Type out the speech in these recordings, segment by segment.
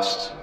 Lost.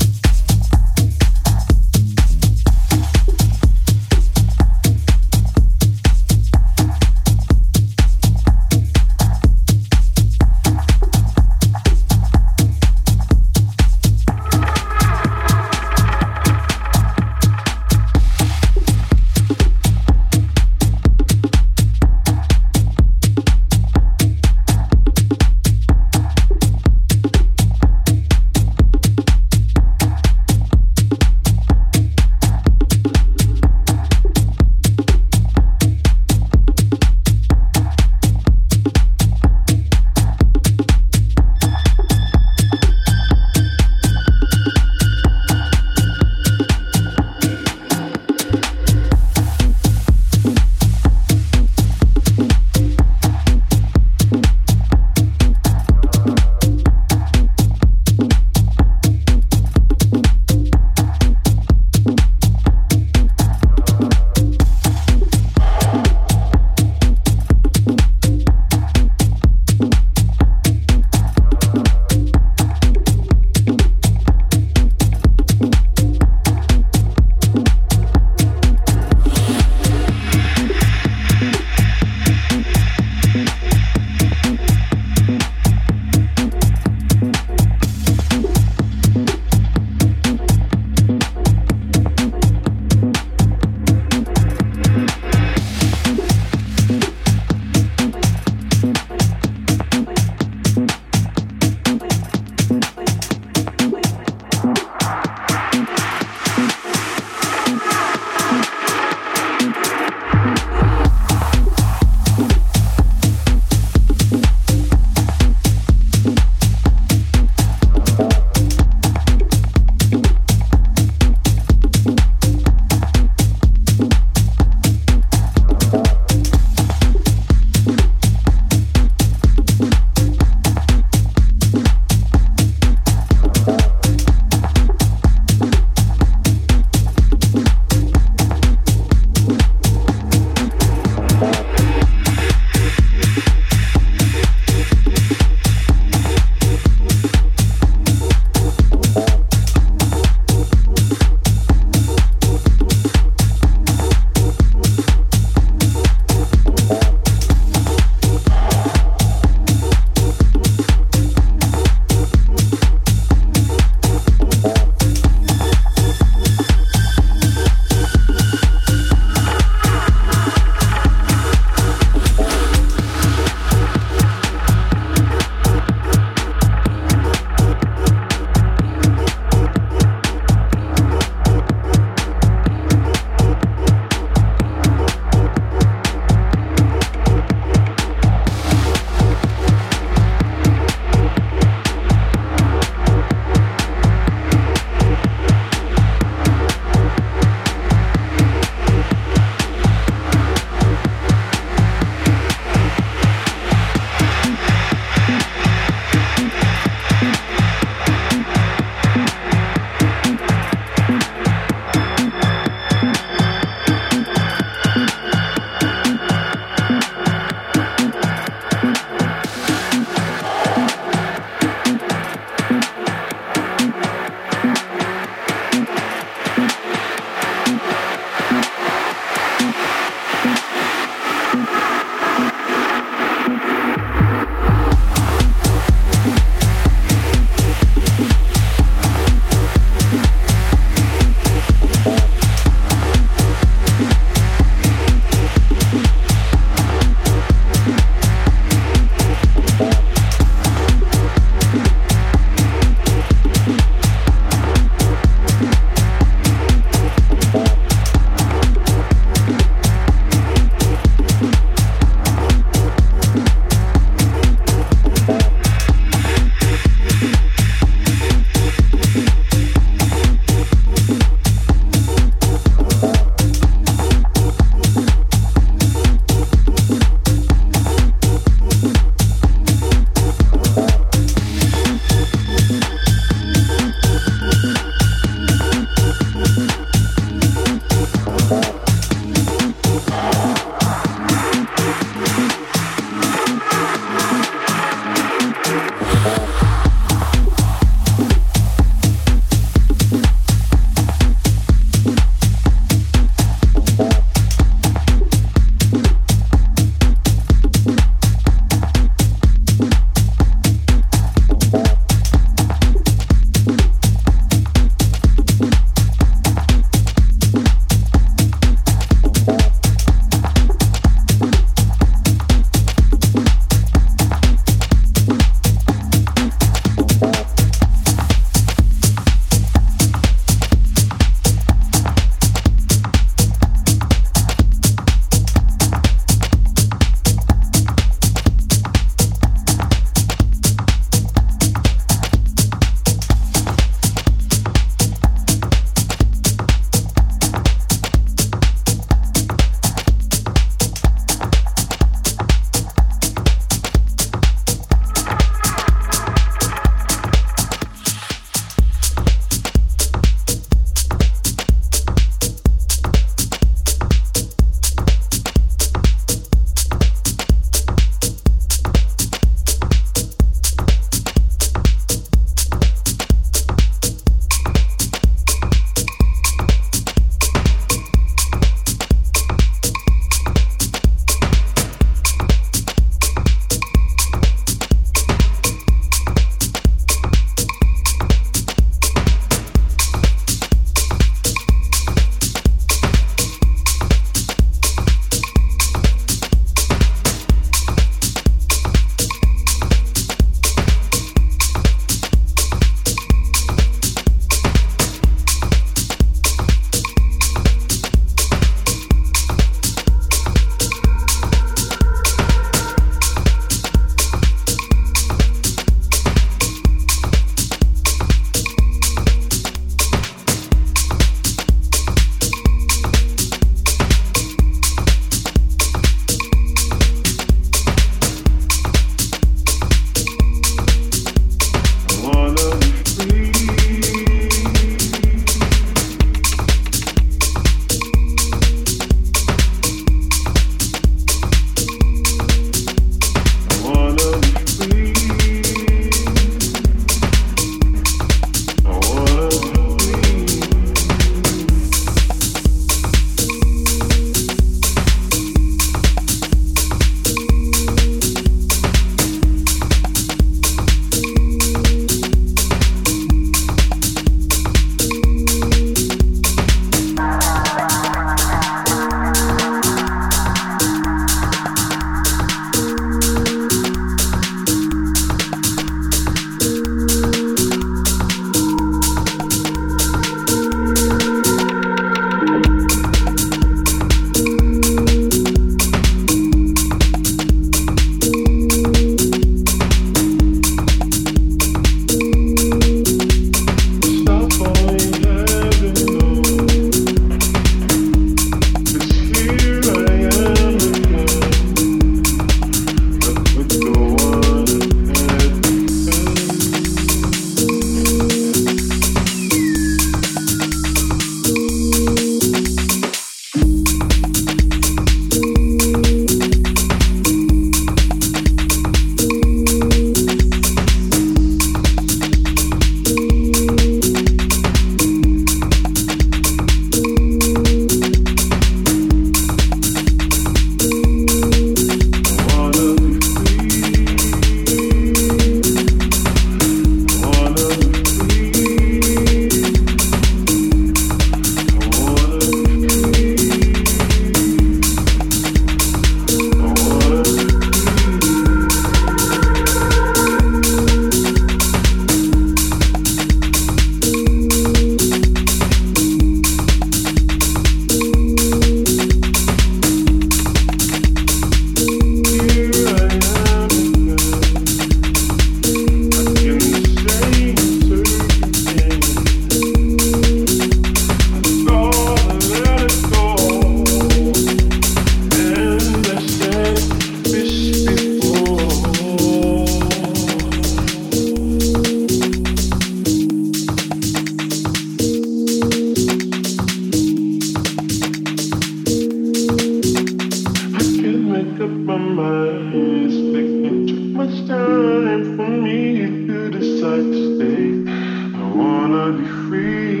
Silver,